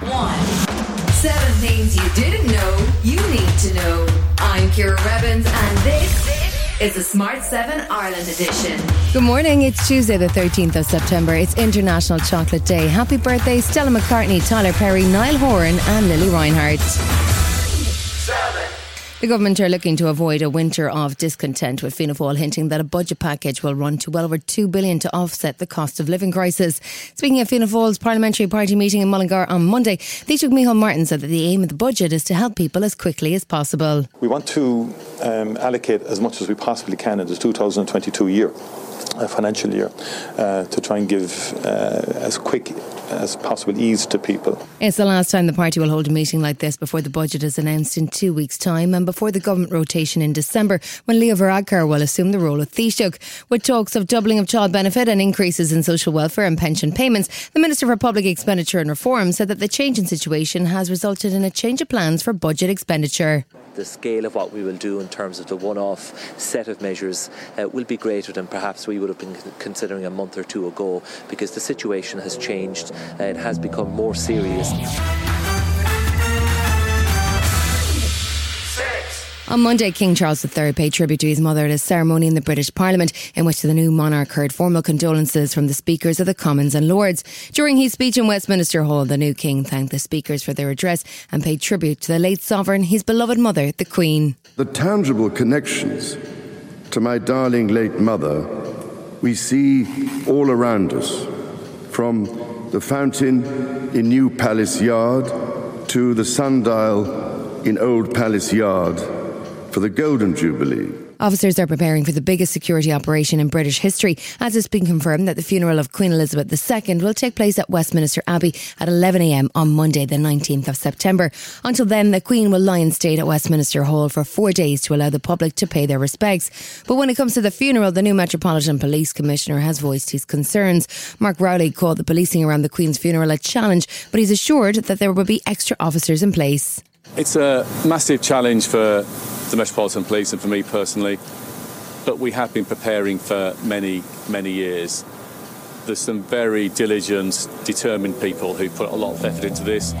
One. Seven things you didn't know you need to know. I'm Ciara Revins, and this is the Smart 7 Ireland edition. Good morning. It's Tuesday, the 13th of September. It's International Chocolate Day. Happy birthday, Stella McCartney, Tyler Perry, Niall Horan, and Lili Reinhart. The government are looking to avoid a winter of discontent, with Fianna Fáil hinting that a budget package will run to well over two billion to offset the cost of living crisis. Speaking at Fianna Fáil's parliamentary party meeting in Mullingar on Monday, Taoiseach Micheál Martin said that the aim of the budget is to help people as quickly as possible. We want to um, allocate as much as we possibly can in the 2022 year. Financial year uh, to try and give uh, as quick as possible ease to people. It's the last time the party will hold a meeting like this before the budget is announced in two weeks' time and before the government rotation in December when Leo Varadkar will assume the role of Taoiseach. With talks of doubling of child benefit and increases in social welfare and pension payments, the Minister for Public Expenditure and Reform said that the change in situation has resulted in a change of plans for budget expenditure the scale of what we will do in terms of the one off set of measures uh, will be greater than perhaps we would have been considering a month or two ago because the situation has changed and it has become more serious. On Monday, King Charles III paid tribute to his mother at a ceremony in the British Parliament in which the new monarch heard formal condolences from the speakers of the Commons and Lords. During his speech in Westminster Hall, the new king thanked the speakers for their address and paid tribute to the late sovereign, his beloved mother, the Queen. The tangible connections to my darling late mother we see all around us, from the fountain in New Palace Yard to the sundial in Old Palace Yard for the Golden Jubilee. Officers are preparing for the biggest security operation in British history, as it's been confirmed that the funeral of Queen Elizabeth II will take place at Westminster Abbey at 11am on Monday, the 19th of September. Until then, the Queen will lie in state at Westminster Hall for four days to allow the public to pay their respects. But when it comes to the funeral, the new Metropolitan Police Commissioner has voiced his concerns. Mark Rowley called the policing around the Queen's funeral a challenge, but he's assured that there will be extra officers in place. It's a massive challenge for the Metropolitan Police and for me personally, but we have been preparing for many, many years. There's some very diligent, determined people who put a lot of effort into this.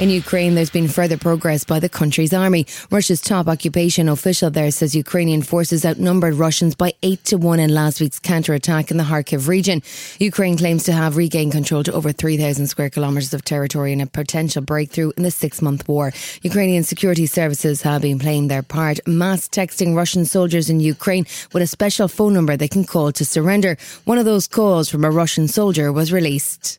In Ukraine, there's been further progress by the country's army. Russia's top occupation official there says Ukrainian forces outnumbered Russians by 8 to 1 in last week's counterattack in the Kharkiv region. Ukraine claims to have regained control to over 3,000 square kilometres of territory in a potential breakthrough in the six month war. Ukrainian security services have been playing their part, mass texting Russian soldiers in Ukraine with a special phone number they can call to surrender. One of those calls from a Russian soldier was released.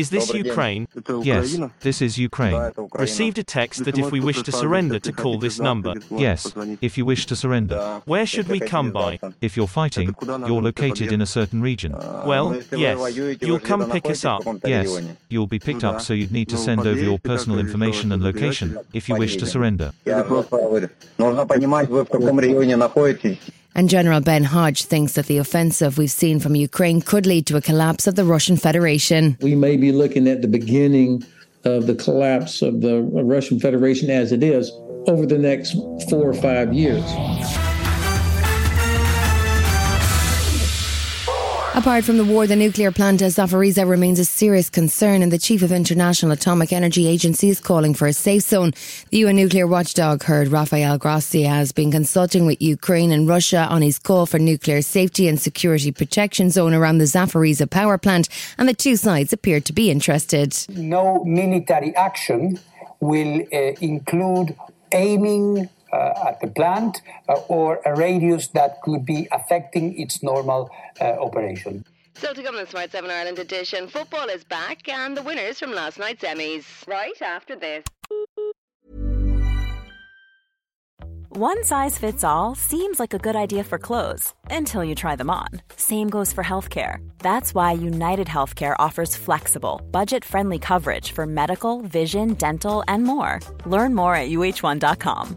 Is this Ukraine? Yes, this is Ukraine. Received a text that if we wish to surrender to call this number. Yes, if you wish to surrender. Where should we come by? If you're fighting, you're located in a certain region. Well, yes. You'll come pick us up. Yes. You'll be picked up so you'd need to send over your personal information and location if you wish to surrender. And General Ben Hodge thinks that the offensive we've seen from Ukraine could lead to a collapse of the Russian Federation. We may be looking at the beginning of the collapse of the Russian Federation as it is over the next four or five years. Apart from the war, the nuclear plant at Zaporizhzhia remains a serious concern, and the chief of International Atomic Energy Agency is calling for a safe zone. The UN nuclear watchdog heard Rafael Grossi has been consulting with Ukraine and Russia on his call for nuclear safety and security protection zone around the Zaporizhzhia power plant, and the two sides appear to be interested. No military action will uh, include aiming at the plant uh, or a radius that could be affecting its normal uh, operation. So to come to the Smart 7 Ireland edition, football is back and the winners from last night's semis. Right after this. One size fits all seems like a good idea for clothes until you try them on. Same goes for healthcare. That's why United Healthcare offers flexible, budget friendly coverage for medical, vision, dental, and more. Learn more at uh1.com.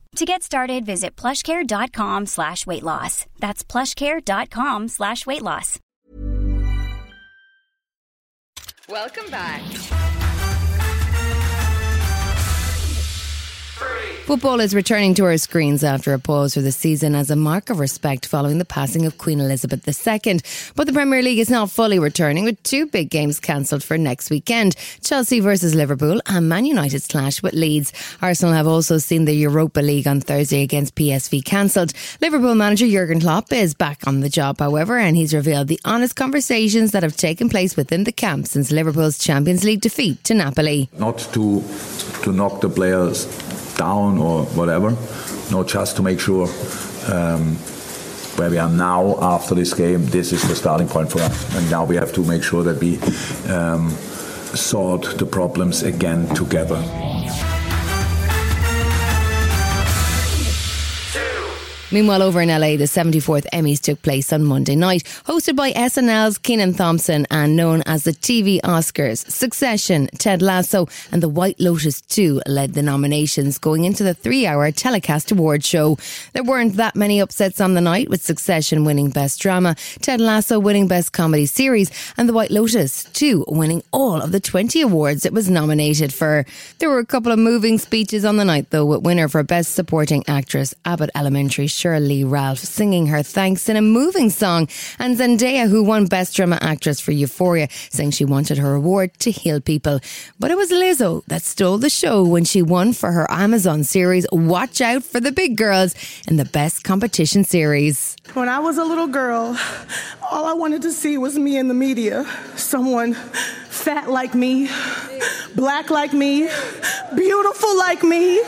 To get started, visit plushcare.com slash weight loss. That's plushcare.com slash weight loss. Welcome back. Football is returning to our screens after a pause for the season as a mark of respect following the passing of Queen Elizabeth II. But the Premier League is now fully returning with two big games cancelled for next weekend Chelsea versus Liverpool and Man United's clash with Leeds. Arsenal have also seen the Europa League on Thursday against PSV cancelled. Liverpool manager Jurgen Klopp is back on the job, however, and he's revealed the honest conversations that have taken place within the camp since Liverpool's Champions League defeat to Napoli. Not to to knock the players down or whatever. No, just to make sure um, where we are now after this game, this is the starting point for us. And now we have to make sure that we um, sort the problems again together. Meanwhile, over in LA, the 74th Emmys took place on Monday night, hosted by SNL's Kenan Thompson and known as the TV Oscars. Succession, Ted Lasso, and The White Lotus 2 led the nominations going into the three hour telecast award show. There weren't that many upsets on the night, with Succession winning Best Drama, Ted Lasso winning Best Comedy Series, and The White Lotus 2 winning all of the 20 awards it was nominated for. There were a couple of moving speeches on the night, though, with winner for Best Supporting Actress, Abbott Elementary Sheryl Lee Ralph singing her thanks in a moving song, and Zendaya, who won Best Drama Actress for Euphoria, saying she wanted her award to heal people. But it was Lizzo that stole the show when she won for her Amazon series Watch Out for the Big Girls in the Best Competition Series. When I was a little girl, all I wanted to see was me in the media. Someone fat like me, black like me, beautiful like me.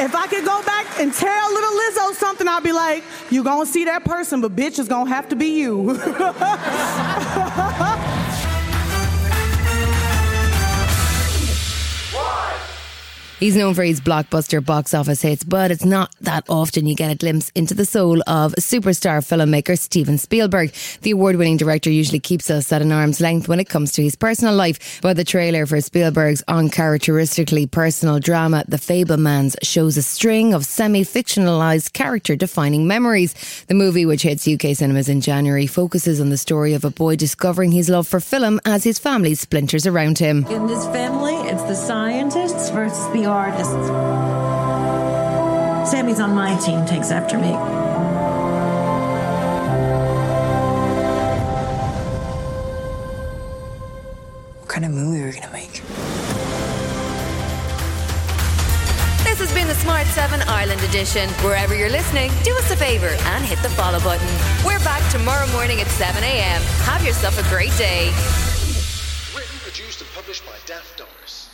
if I could go back and tell little Lizzo something, I'll be like, you gonna see that person, but bitch it's gonna have to be you. He's known for his blockbuster box office hits, but it's not that often you get a glimpse into the soul of superstar filmmaker Steven Spielberg. The award winning director usually keeps us at an arm's length when it comes to his personal life, but the trailer for Spielberg's uncharacteristically personal drama, The Fabelmans, shows a string of semi fictionalized character defining memories. The movie, which hits UK cinemas in January, focuses on the story of a boy discovering his love for film as his family splinters around him. In this family, it's the scientists versus the artists. Sammy's on my team, takes after me. What kind of movie are we gonna make? This has been the Smart 7 Ireland edition. Wherever you're listening, do us a favour and hit the follow button. We're back tomorrow morning at 7 a.m. Have yourself a great day. Written, produced, and published by Daft Doris.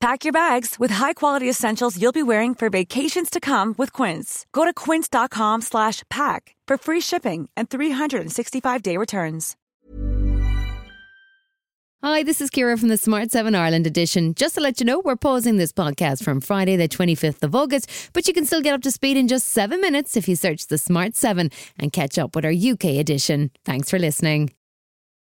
Pack your bags with high-quality essentials you'll be wearing for vacations to come with Quince. Go to quince.com slash pack for free shipping and 365-day returns. Hi, this is Ciara from the Smart 7 Ireland edition. Just to let you know, we're pausing this podcast from Friday, the 25th of August, but you can still get up to speed in just seven minutes if you search the Smart 7 and catch up with our UK edition. Thanks for listening.